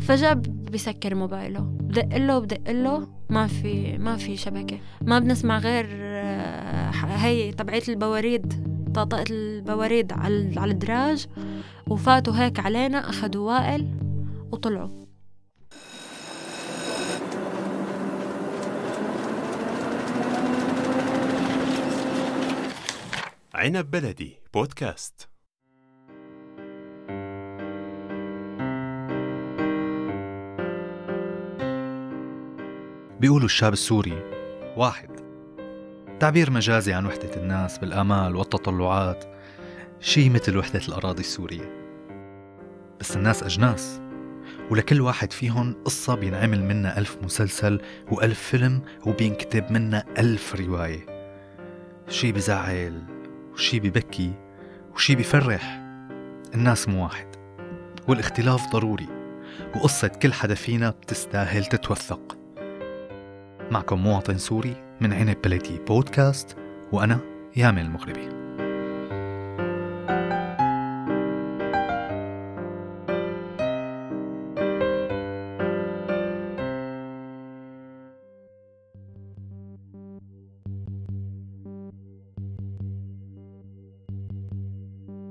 فجأة بسكر موبايله. بدق له بدق له ما في ما في شبكة. ما بنسمع غير آه، هي تبعية البواريد طاطقة البواريد على على الدراج وفاتوا هيك علينا أخدوا وائل وطلعوا. عنب بلدي بودكاست. بيقولوا الشاب السوري واحد. تعبير مجازي عن وحدة الناس بالآمال والتطلعات شي مثل وحدة الأراضي السورية. بس الناس أجناس ولكل واحد فيهم قصة بينعمل منها ألف مسلسل وألف فيلم وبينكتب منها ألف رواية. شي بزعل وشي ببكي وشي بفرح. الناس مو واحد والاختلاف ضروري وقصة كل حدا فينا بتستاهل تتوثق. معكم مواطن سوري من عنب بلدي بودكاست وأنا يامن المغربي.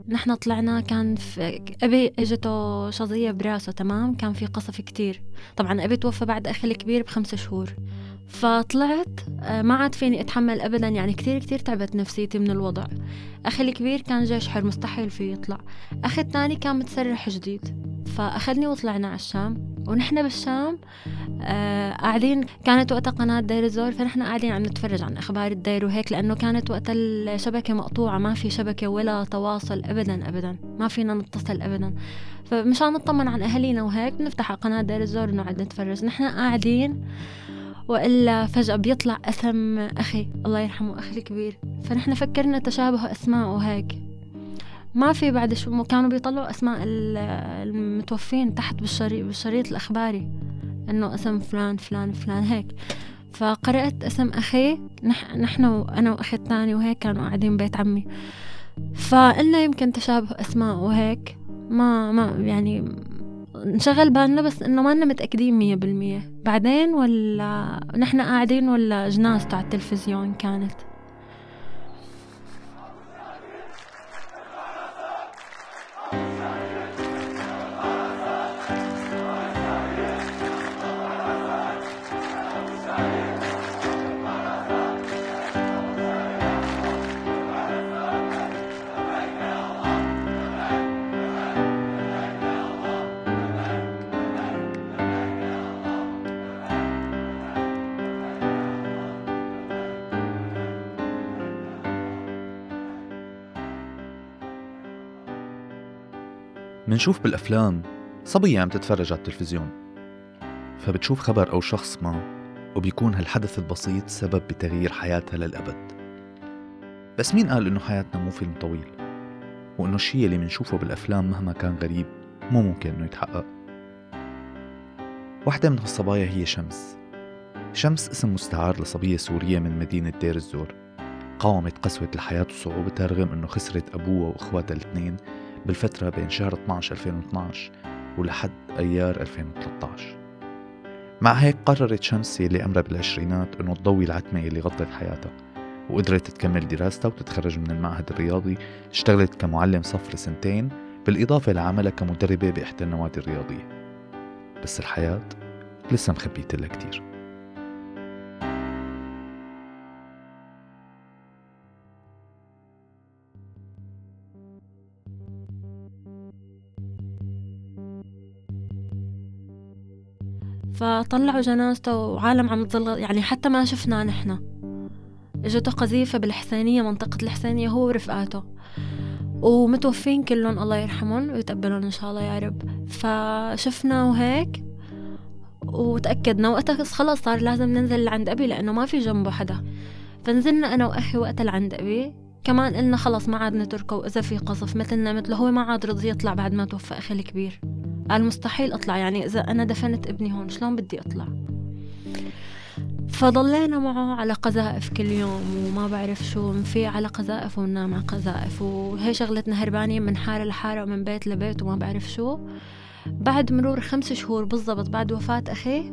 نحن طلعنا كان في أبي إجته شظية براسه تمام؟ كان في قصف كتير. طبعا أبي توفى بعد أخي الكبير بخمسة شهور. فطلعت آه، ما عاد فيني أتحمل أبدا يعني كتير كتير تعبت نفسيتي من الوضع. أخي الكبير كان جيش حر مستحيل فيه يطلع. أخي الثاني كان متسرح جديد. فأخذني وطلعنا على الشام. ونحن بالشام آه قاعدين كانت وقتها قناة دير الزور فنحن قاعدين عم نتفرج عن أخبار الدير وهيك لأنه كانت وقتها الشبكة مقطوعة ما في شبكة ولا تواصل أبدا أبدا. ما فينا نتصل أبدا. فمشان نطمن عن أهالينا وهيك بنفتح قناة دير الزور ونقعد نتفرج. نحن قاعدين وإلا فجأة بيطلع اسم أخي. الله يرحمه أخي الكبير فنحن فكرنا تشابه أسماء وهيك. ما في بعد شو كانوا بيطلعوا أسماء المتوفين تحت بالشريط بالشريط الأخباري. إنه أسم فلان فلان فلان هيك. فقرأت أسم أخي نح نحن وأنا وأخي الثاني وهيك كانوا قاعدين بيت عمي. فقلنا يمكن تشابه أسماء وهيك. ما ما يعني انشغل بالنا بس إنه ما متأكدين مية بالمية. بعدين ولا نحن قاعدين ولا جناز تاع التلفزيون كانت؟ منشوف بالأفلام صبية عم تتفرج على التلفزيون فبتشوف خبر أو شخص ما وبيكون هالحدث البسيط سبب بتغيير حياتها للأبد. بس مين قال إنه حياتنا مو فيلم طويل؟ وإنه الشيء اللي منشوفه بالأفلام مهما كان غريب مو ممكن إنه يتحقق. واحدة من هالصبايا هي شمس. شمس اسم مستعار لصبية سورية من مدينة دير الزور. قاومت قسوة الحياة وصعوبتها رغم أنه خسرت أبوها وأخواتها الاثنين بالفترة بين شهر 12 2012 ولحد أيار 2013 مع هيك قررت شمس اللي عمرها بالعشرينات إنه تضوي العتمة اللي غطت حياتها وقدرت تكمل دراستها وتتخرج من المعهد الرياضي اشتغلت كمعلم صف لسنتين بالإضافة لعملها كمدربة بإحدى النوادي الرياضية. بس الحياة لسه مخبيت لها كتير. فطلعوا جنازته وعالم عم تظل يعني حتى ما شفنا نحن. إجته قذيفة بالحسينية منطقة الحسينية هو ورفقاته. ومتوفين كلهم الله يرحمهم ويتقبلهم إن شاء الله يا رب. فشفنا وهيك وتأكدنا. وقتها خلص صار لازم ننزل لعند أبي لأنه ما في جنبه حدا. فنزلنا أنا وأخي وقتها لعند أبي. كمان قلنا خلص ما عاد نتركه وإذا في قصف مثلنا مثله هو ما عاد رضي يطلع بعد ما توفى أخي الكبير. قال مستحيل أطلع يعني إذا أنا دفنت ابني هون شلون بدي أطلع؟ فضلينا معه على قذائف كل يوم وما بعرف شو نفيق على قذائف وننام على قذائف. وهي شغلتنا هربانين من حارة لحارة ومن بيت لبيت وما بعرف شو. بعد مرور خمس شهور بالضبط بعد وفاة أخي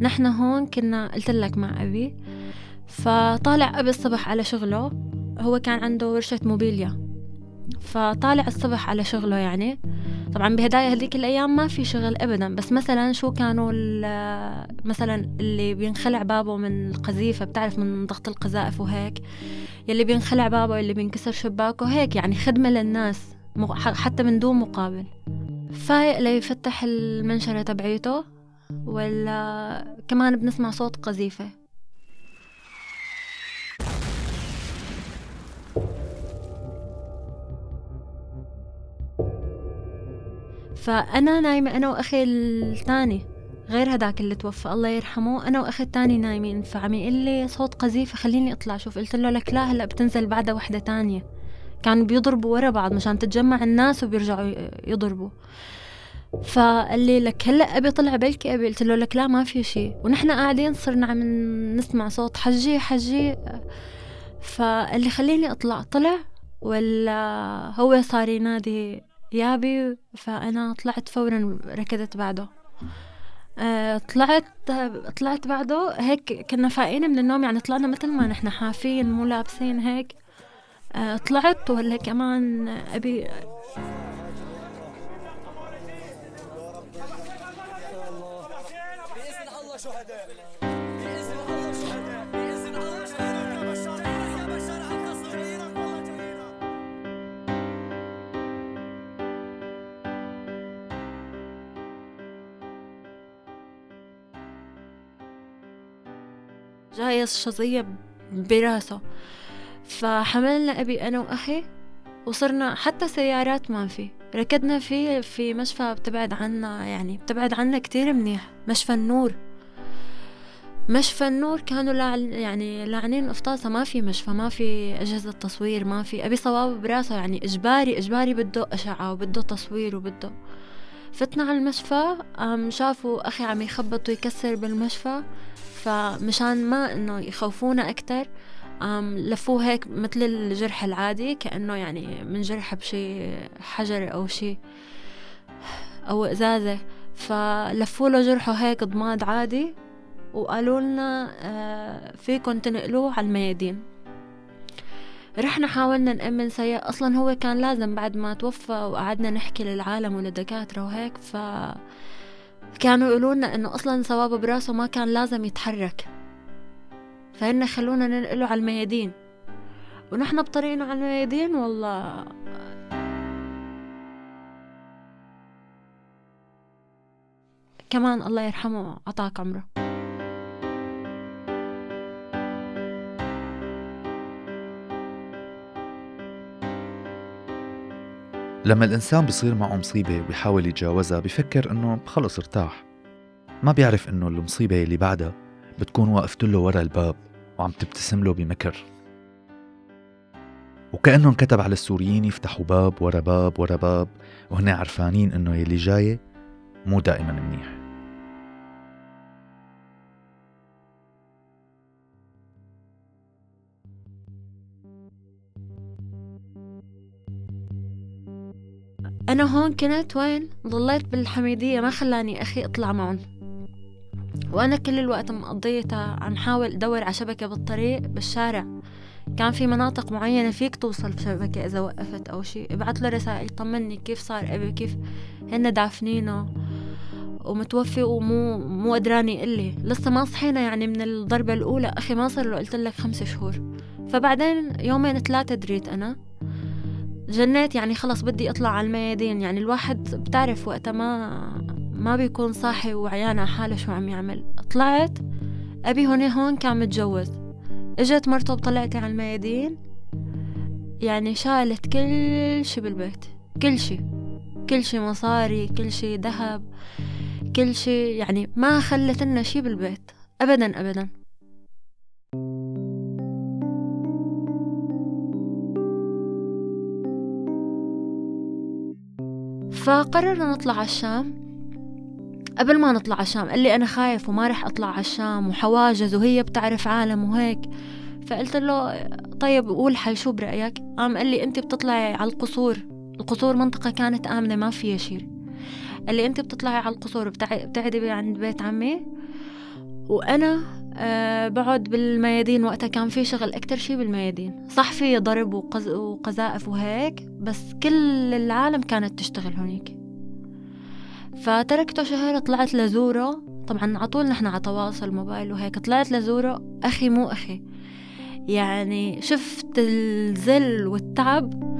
نحن هون كنا قلت لك مع أبي فطالع أبي الصبح على شغله. هو كان عنده ورشة موبيليا. فطالع الصبح على شغله يعني. طبعا بهدايا هذيك الأيام ما في شغل أبدا. بس مثلا شو كانوا مثلا اللي بينخلع بابه من القذيفة بتعرف من ضغط القذائف وهيك؟ يلي بينخلع بابه يلي بينكسر شباكه هيك يعني خدمة للناس حتى من دون مقابل. فايق ليفتح المنشرة تبعيته ولا كمان بنسمع صوت قذيفة. فأنا نايمة أنا وأخي الثاني غير هداك اللي توفى الله يرحمه أنا وأخي الثاني نايمين. فعم يقول لي صوت قذيفة خليني أطلع. شوف قلت له لك لا هلأ بتنزل بعدها وحدة تانية. كانوا بيضربوا ورا بعض مشان تتجمع الناس وبيرجعوا يضربوا. فقال لي لك هلأ أبي طلع بلكي أبي. قلت له لك لا ما في شيء. ونحن قاعدين صرنا عم نسمع صوت حجي حجي. فقال لي خليني أطلع. طلع ولا هو صار ينادي يابي فأنا طلعت فورا ركضت بعده. آه، طلعت طلعت بعده هيك كنا فايقين من النوم يعني طلعنا مثل ما نحن حافين مو لابسين هيك. آه، طلعت ولا كمان أبي جاية الشظية براسه. فحملنا أبي أنا وأخي وصرنا حتى سيارات ما في. ركضنا فيه في مشفى بتبعد عنا يعني بتبعد عنا كتير منيح. مشفى النور. مشفى النور كانوا لاعن يعني لاعنين قفطاسة ما في مشفى ما في أجهزة تصوير ما في. أبي صواب براسه يعني إجباري إجباري بده أشعة وبده تصوير وبده. فتنا على المشفى شافوا أخي عم يخبط ويكسر بالمشفى. فمشان ما إنه يخوفونا أكتر لفوه هيك مثل الجرح العادي كأنه يعني من جرح بشي حجر أو شي أو إزازة. فلفوا له جرحه هيك ضماد عادي وقالوا لنا آه، فيكم تنقلوه على الميادين. رحنا حاولنا نأمن سيء أصلا هو كان لازم بعد ما توفى وقعدنا نحكي للعالم وللدكاترة وهيك ف كانوا يقولوا لنا إنه أصلا صوابه براسه ما كان لازم يتحرك. فهن خلونا ننقله على الميادين. ونحن بطريقنا على الميادين والله. كمان الله يرحمه عطاك عمره. لما الإنسان بصير معه مصيبة ويحاول يتجاوزها بفكر إنه خلص ارتاح. ما بيعرف إنه المصيبة اللي بعدها بتكون وقفت له ورا الباب وعم تبتسم له بمكر. وكأنه انكتب على السوريين يفتحوا باب ورا باب ورا باب وهن عرفانين إنه يلي جاي مو دائما منيح. أنا هون كنت وين؟ ضليت بالحميدية ما خلاني أخي أطلع معهم. وأنا كل الوقت مقضيتها عم حاول أدور على شبكة بالطريق بالشارع. كان في مناطق معينة فيك توصل بشبكة إذا وقفت أو شي. ابعت له رسائل طمني كيف صار أبي كيف هن دافنينه. ومتوفي ومو مو قدراني يقلي لسه ما صحينا يعني من الضربة الأولى. أخي ما صار له قلت لك خمس شهور. فبعدين يومين ثلاثة دريت أنا. جنيت يعني خلص بدي أطلع على الميادين. يعني الواحد بتعرف وقتها ما ما بيكون صاحي وعيان على حاله شو عم يعمل. طلعت أبي هون هون كان متجوز. إجت مرته وطلعتي على الميادين. يعني شالت كل شي بالبيت. كل شي. كل شي مصاري كل شي ذهب كل شي يعني ما خلت لنا شي بالبيت. ابدا ابدا. فقررنا نطلع على الشام. قبل ما نطلع على الشام قال لي أنا خايف وما رح أطلع على الشام وحواجز وهي بتعرف عالم وهيك. فقلت له طيب قول حل شو برأيك؟ قام قال لي أنت بتطلعي على القصور. القصور منطقة كانت آمنة ما فيها شيء قال لي أنت بتطلعي على القصور بتعدي عند بيت عمي؟ وأنا أه بقعد بالميادين وقتها. كان في شغل أكتر شي بالميادين. صح في ضرب وقز وقذائف وهيك بس كل العالم كانت تشتغل هونيك. فتركته شهر طلعت لزوره. طبعا على طول نحن على تواصل موبايل وهيك. طلعت لزوره أخي مو أخي. يعني شفت الذل والتعب.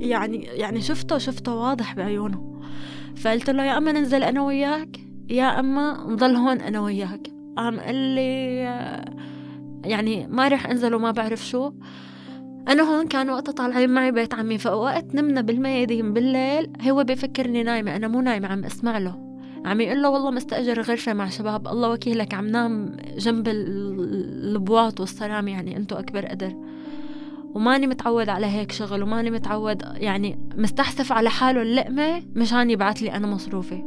يعني يعني شفته شفته واضح بعيونه. فقلت له يا أما ننزل أنا وياك يا أما نضل هون أنا وياك. قام قال لي يعني ما رح أنزل وما بعرف شو. أنا هون كان وقتها طالعين معي بيت عمي فوقت نمنا بالميادين بالليل هو بفكرني نايمة أنا مو نايمة عم أسمع له. عم يقول له والله مستأجر غرفة مع شباب الله وكيلك عم نام جنب البواط والصرام يعني أنتو أكبر قدر. وماني متعود على هيك شغل وماني متعود يعني مستحسف على حاله اللقمة مشان يبعث لي أنا مصروفي.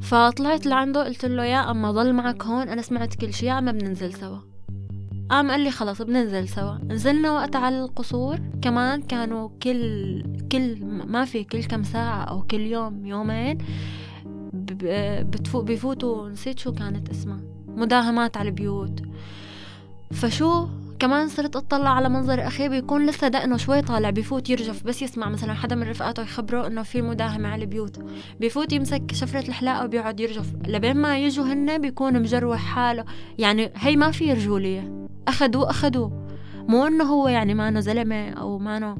فطلعت لعنده قلت له يا أما ضل معك هون أنا سمعت كل شي يا أما بننزل سوا. قام قال لي خلص بننزل سوا. نزلنا وقت على القصور. كمان كانوا كل كل ما في كل كم ساعة أو كل يوم يومين بتفوت بفوتوا. نسيت شو كانت اسمها. مداهمات على البيوت. فشو؟ كمان صرت أطلع على منظر أخي بيكون لسه دقنه شوي طالع. بيفوت يرجف. بس يسمع مثلا حدا من رفقاته يخبره إنه في مداهمة على البيوت. بيفوت يمسك شفرة الحلاقة وبيقعد يرجف. لبين ما يجوا هن بيكون مجروح حاله. يعني هي ما في رجولية. اخذوه اخذوه مو إنه هو يعني مانو زلمة أو مانو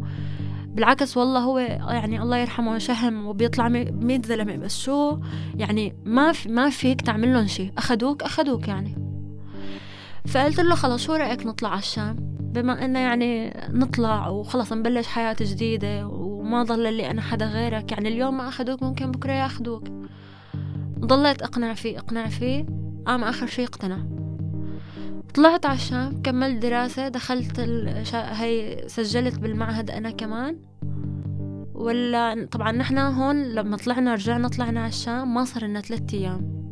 بالعكس والله هو يعني الله يرحمه شهم وبيطلع مية زلمة. بس شو يعني ما في ما فيك تعمل لهم شيء أخدوك أخدوك يعني. فقلت له خلص شو رأيك نطلع على الشام؟ بما إنه يعني نطلع وخلص نبلش حياة جديدة وما ضل لي أنا حدا غيرك يعني اليوم ما اخذوك ممكن بكرة ياخذوك ضليت أقنع فيه أقنع فيه قام آخر شي اقتنع طلعت على الشام كملت دراسة دخلت الشا... هي سجلت بالمعهد أنا كمان. ولا طبعا نحن هون لما طلعنا رجعنا طلعنا على الشام ما صار لنا ثلاثة أيام.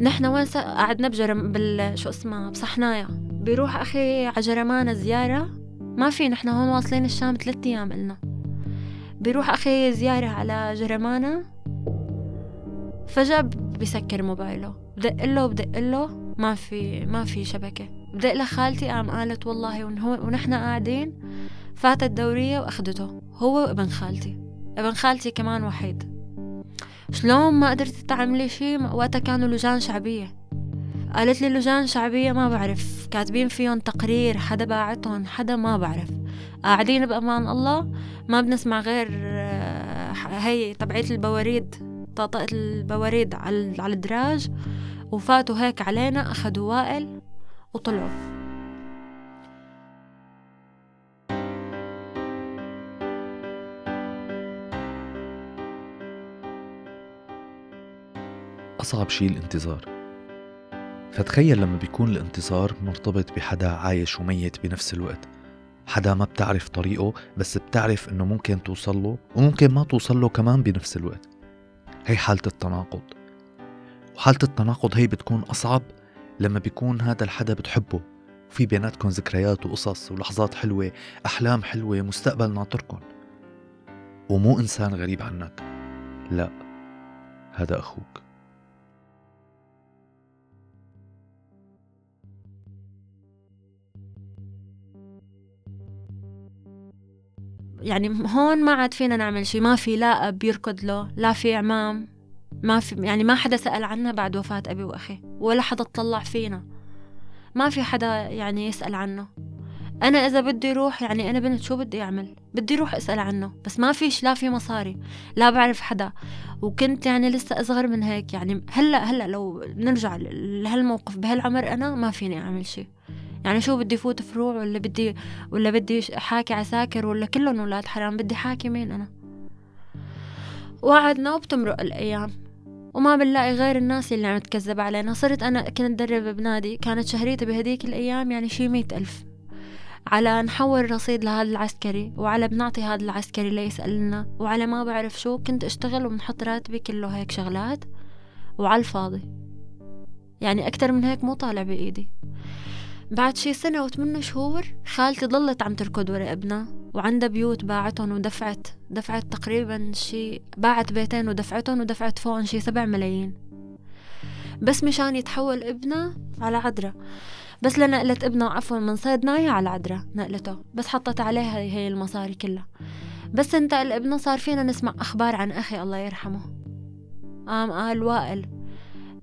نحن وين س... قعدنا بجرم بال شو اسمها؟ بصحنايا. بيروح أخي على جرمانة زيارة. ما في نحن هون واصلين الشام ثلاثة أيام إلنا. بيروح أخي زيارة على جرمانة. فجأة بيسكر موبايله. بدق له بدق له. ما في ما في شبكة. بدأ لخالتي قام قالت والله ونحن قاعدين فاتت دورية وأخدته هو وابن خالتي. ابن خالتي كمان وحيد. شلون ما قدرتي تعملي شي وقتها كانوا لجان شعبية. قالت لي لجان شعبية ما بعرف كاتبين فيهم تقرير حدا باعتهم حدا ما بعرف. قاعدين بأمان الله ما بنسمع غير آه، هي تبعية البواريد طاطقة البواريد على الدراج. وفاتوا هيك علينا أخدوا وائل وطلعوا. أصعب شي الانتظار. فتخيل لما بيكون الانتظار مرتبط بحدا عايش وميت بنفس الوقت. حدا ما بتعرف طريقه بس بتعرف إنه ممكن توصل له وممكن ما توصل له كمان بنفس الوقت. هي حالة التناقض. وحالة التناقض هي بتكون أصعب لما بيكون هذا الحدا بتحبه؟ وفي بيناتكم ذكريات وقصص ولحظات حلوة أحلام حلوة مستقبل ناطركم. ومو إنسان غريب عنك. لا هذا أخوك. يعني هون ما عاد فينا نعمل شي ما في لا أب يركض له لا في عمام ما في يعني ما حدا سأل عنا بعد وفاة أبي وأخي ولا حدا اطلع فينا. ما في حدا يعني يسأل عنه. أنا إذا بدي روح يعني أنا بنت شو بدي أعمل؟ بدي روح أسأل عنه بس ما فيش لا في مصاري لا بعرف حدا. وكنت يعني لسه أصغر من هيك يعني هلأ هلأ لو نرجع لهالموقف بهالعمر أنا ما فيني أعمل شي. يعني شو بدي فوت فروع ولا بدي ولا بدي حاكي عساكر ولا كلهم ولاد حرام بدي حاكي مين أنا؟ وقعدنا وبتمرق الأيام. وما بنلاقي غير الناس اللي عم تكذب علينا. صرت أنا كنت درب بنادي كانت شهريتي بهديك الأيام يعني شي مية ألف. على نحول رصيد لهذا العسكري وعلى بنعطي هذا العسكري ليسألنا وعلى ما بعرف شو كنت أشتغل وبنحط راتبي كله هيك شغلات وعلى الفاضي. يعني أكتر من هيك مو طالع بإيدي. بعد شي سنة وثمان شهور خالتي ضلت عم تركض ورا ابنها. وعندها بيوت باعتهم ودفعت دفعت تقريبا شي باعت بيتين ودفعتهم ودفعت فوقهم شي سبع ملايين. بس مشان يتحول ابنها على عدرا بس لنقلة ابنها عفوا من صيدناية على عدرا نقلته. بس حطت عليها هي المصاري كلها. بس انتقل ابنها صار فينا نسمع أخبار عن أخي الله يرحمه. قام قال وائل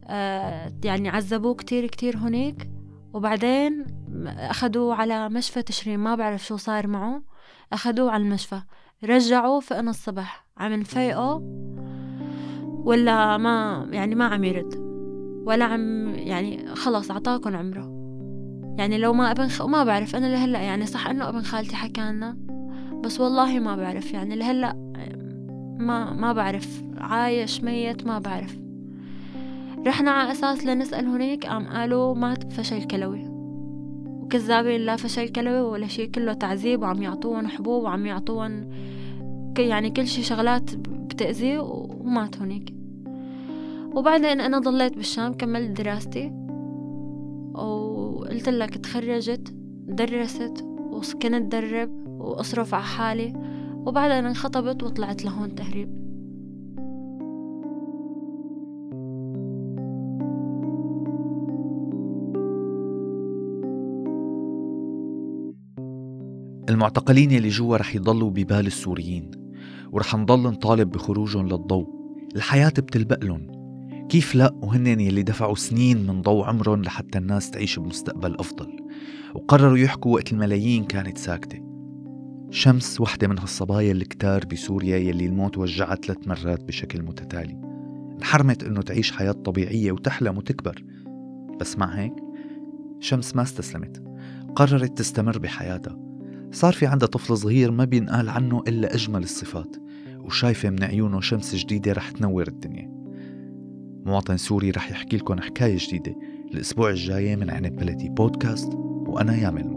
آه يعني عذبوه كتير كتير هناك وبعدين أخدوه على مشفى تشرين ما بعرف شو صار معه. أخدوه على المشفى. رجعوه فقنا الصبح عم نفيقه ولا ما يعني ما عم يرد. ولا عم يعني خلص عطاكم عمره. يعني لو ما أبن خ... ما بعرف. أنا لهلأ يعني صح إنه أبن خالتي حكى لنا. بس والله ما بعرف. يعني لهلأ ما ما بعرف. عايش ميت ما بعرف. رحنا على أساس لنسأل هناك قام قالوا مات بفشل كلوي. وكذابين لا فشل كلوي ولا شيء كله تعذيب وعم يعطوهم حبوب وعم يعطوهم يعني كل شي شغلات بتأذيه ومات هناك وبعدين أنا ضليت بالشام كملت دراستي وقلت لك تخرجت درست وكنت درب وأصرف على حالي وبعدين انخطبت وطلعت لهون تهريب. المعتقلين يلي جوا رح يضلوا ببال السوريين ورح نضل نطالب بخروجهم للضوء. الحياة بتلبق كيف لا؟ وهن يلي دفعوا سنين من ضوء عمرهم لحتى الناس تعيش بمستقبل أفضل. وقرروا يحكوا وقت الملايين كانت ساكتة. شمس وحدة من هالصبايا الكتار بسوريا يلي الموت وجعها ثلاث مرات بشكل متتالي. انحرمت إنه تعيش حياة طبيعية وتحلم وتكبر. بس مع هيك شمس ما استسلمت. قررت تستمر بحياتها. صار في عندها طفل صغير ما بينقال عنه إلا أجمل الصفات وشايفة من عيونه شمس جديدة رح تنور الدنيا. مواطن سوري رح يحكي لكم حكاية جديدة الأسبوع الجاي من عنب بلدي بودكاست وأنا يامل